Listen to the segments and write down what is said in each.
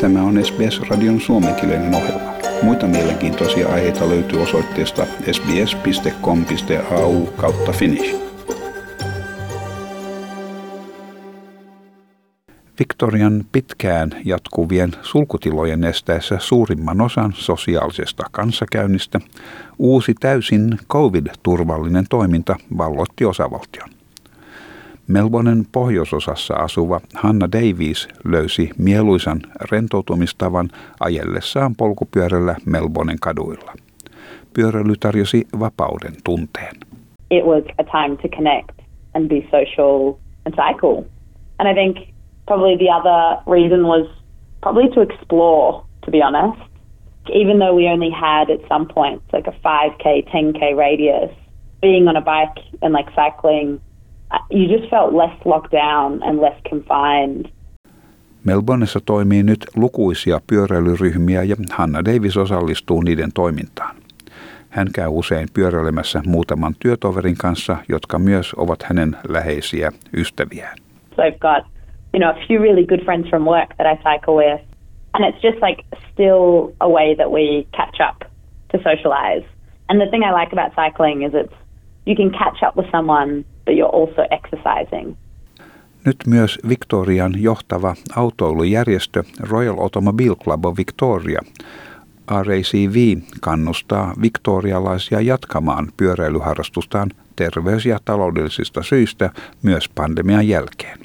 Tämä on SBS-radion suomenkielinen ohjelma. Muita mielenkiintoisia aiheita löytyy osoitteesta sbs.com.au kautta finnish. Victorian pitkään jatkuvien sulkutilojen estäessä suurimman osan sosiaalisesta kanssakäynnistä uusi täysin covid-turvallinen toiminta vallotti osavaltion. Melbournen pohjoisosassa asuva Hanna Davies löysi mieluisan rentoutumistavan ajellessaan polkupyörällä Melbournen kaduilla. Pyöräily tarjosi vapauden tunteen. It was a time to connect and be social and cycle. And I think probably the other reason was probably to explore, to be honest. Even though we only had at some points like a 5k, 10k radius, being on a bike and like cycling you just felt less locked down and less confined. Melbourneissa toimii nyt lukuisia pyöräilyryhmiä ja Hanna Davis osallistuu niiden toimintaan. Hän käy usein pyöräilemässä muutaman työtoverin kanssa, jotka myös ovat hänen läheisiä ystäviään. So I've got, you know, a few really good friends from work that I cycle with. And it's just like still a way that we catch up to socialize. And the thing I like about cycling is it's you can catch up with someone but you're also exercising. Nyt myös Victorian johtava autoilujärjestö Royal Automobile Club of Victoria RACV kannustaa viktorialaisia jatkamaan pyöräilyharrastustaan terveys- ja taloudellisista syistä myös pandemian jälkeen.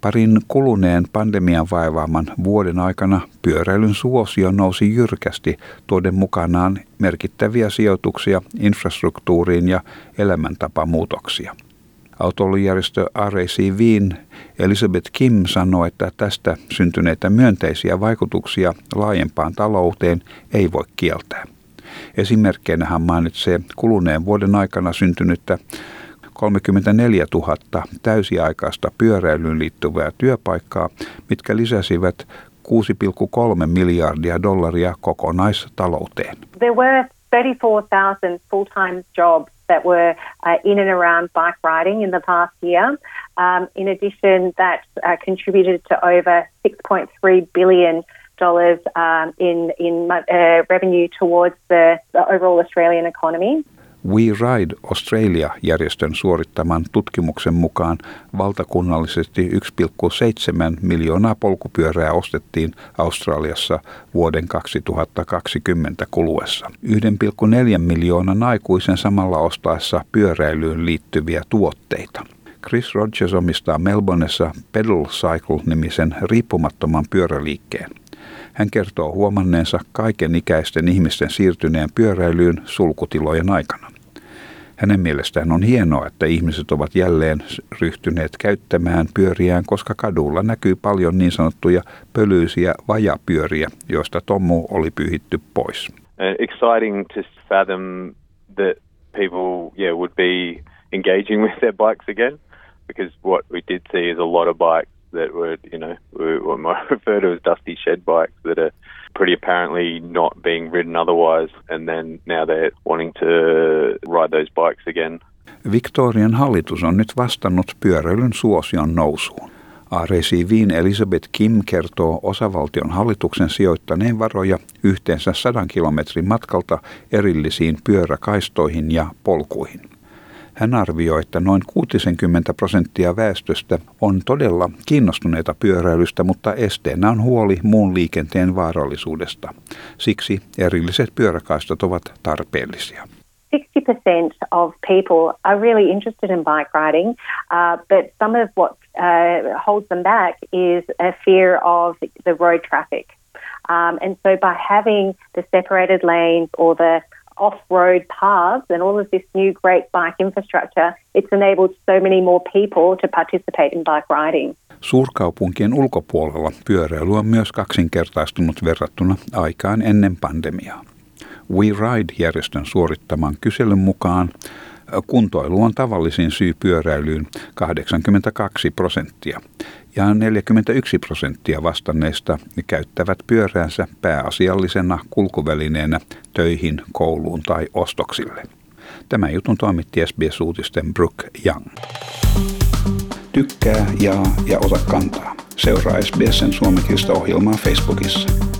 Parin kuluneen pandemian vaivaaman vuoden aikana pyöräilyn suosio nousi jyrkästi tuoden mukanaan merkittäviä sijoituksia infrastruktuuriin ja elämäntapamuutoksia. Autoilujärjestö RACVin Elizabeth Kim sanoi, että tästä syntyneitä myönteisiä vaikutuksia laajempaan talouteen ei voi kieltää. Esimerkkeinä hän mainitsee kuluneen vuoden aikana syntynyttä 34 000 täysiaikaista pyöräilyyn liittyvää työpaikkaa, mitkä lisäsivät 6,3 miljardia dollaria kokonaistalouteen. There were 34,000 full-time jobs that were uh, in and around bike riding in the past year. Um, in addition, that uh, contributed to over 6.3 billion dollars um, in in uh, revenue towards the, the overall Australian economy. We Ride Australia-järjestön suorittaman tutkimuksen mukaan valtakunnallisesti 1,7 miljoonaa polkupyörää ostettiin Australiassa vuoden 2020 kuluessa. 1,4 miljoonan aikuisen samalla ostaessa pyöräilyyn liittyviä tuotteita. Chris Rogers omistaa Melbourneessa Pedal Cycle-nimisen riippumattoman pyöräliikkeen. Hän kertoo huomanneensa kaiken ikäisten ihmisten siirtyneen pyöräilyyn sulkutilojen aikana. Hänen mielestään on hienoa, että ihmiset ovat jälleen ryhtyneet käyttämään pyöriään, koska kadulla näkyy paljon niin sanottuja pölyisiä vajapyöriä, joista Tommu oli pyhitty pois. Uh, exciting to fathom that people yeah, would be engaging with their bikes again because what we did see is a lot of bikes that were, you know, what might refer to as dusty shed bikes that are pretty apparently not being ridden otherwise, and then now they're wanting to ride those bikes again. Victorian hallitus on nyt vastannut pyöräilyn suosion nousuun. ARCVin Elizabeth Kim kertoo osavaltion hallituksen sijoittaneen varoja yhteensä sadan kilometrin matkalta erillisiin pyöräkaistoihin ja polkuihin. Hän arvioi, että noin 60 prosenttia väestöstä on todella kiinnostuneita pyöräilystä, mutta esteenä on huoli muun liikenteen vaarallisuudesta. Siksi erilliset pyöräkaistat ovat tarpeellisia. 60% of people are really interested in bike riding, uh, but some of what uh, holds them back is a fear of the road traffic. Um, and so by having the separated lanes or the off-road paths and all of this new great bike infrastructure, it's enabled so many more people to participate in bike riding. Suurkaupunkien ulkopuolella pyöräily on myös kaksinkertaistunut verrattuna aikaan ennen pandemiaa. We Ride-järjestön suorittaman kyselyn mukaan kuntoilu on tavallisin syy pyöräilyyn 82 prosenttia ja 41 prosenttia vastanneista käyttävät pyöräänsä pääasiallisena kulkuvälineenä töihin, kouluun tai ostoksille. Tämä jutun toimitti SBS-uutisten Brooke Young. Tykkää, jaa ja ota kantaa. Seuraa SBSn suomenkielistä ohjelmaa Facebookissa.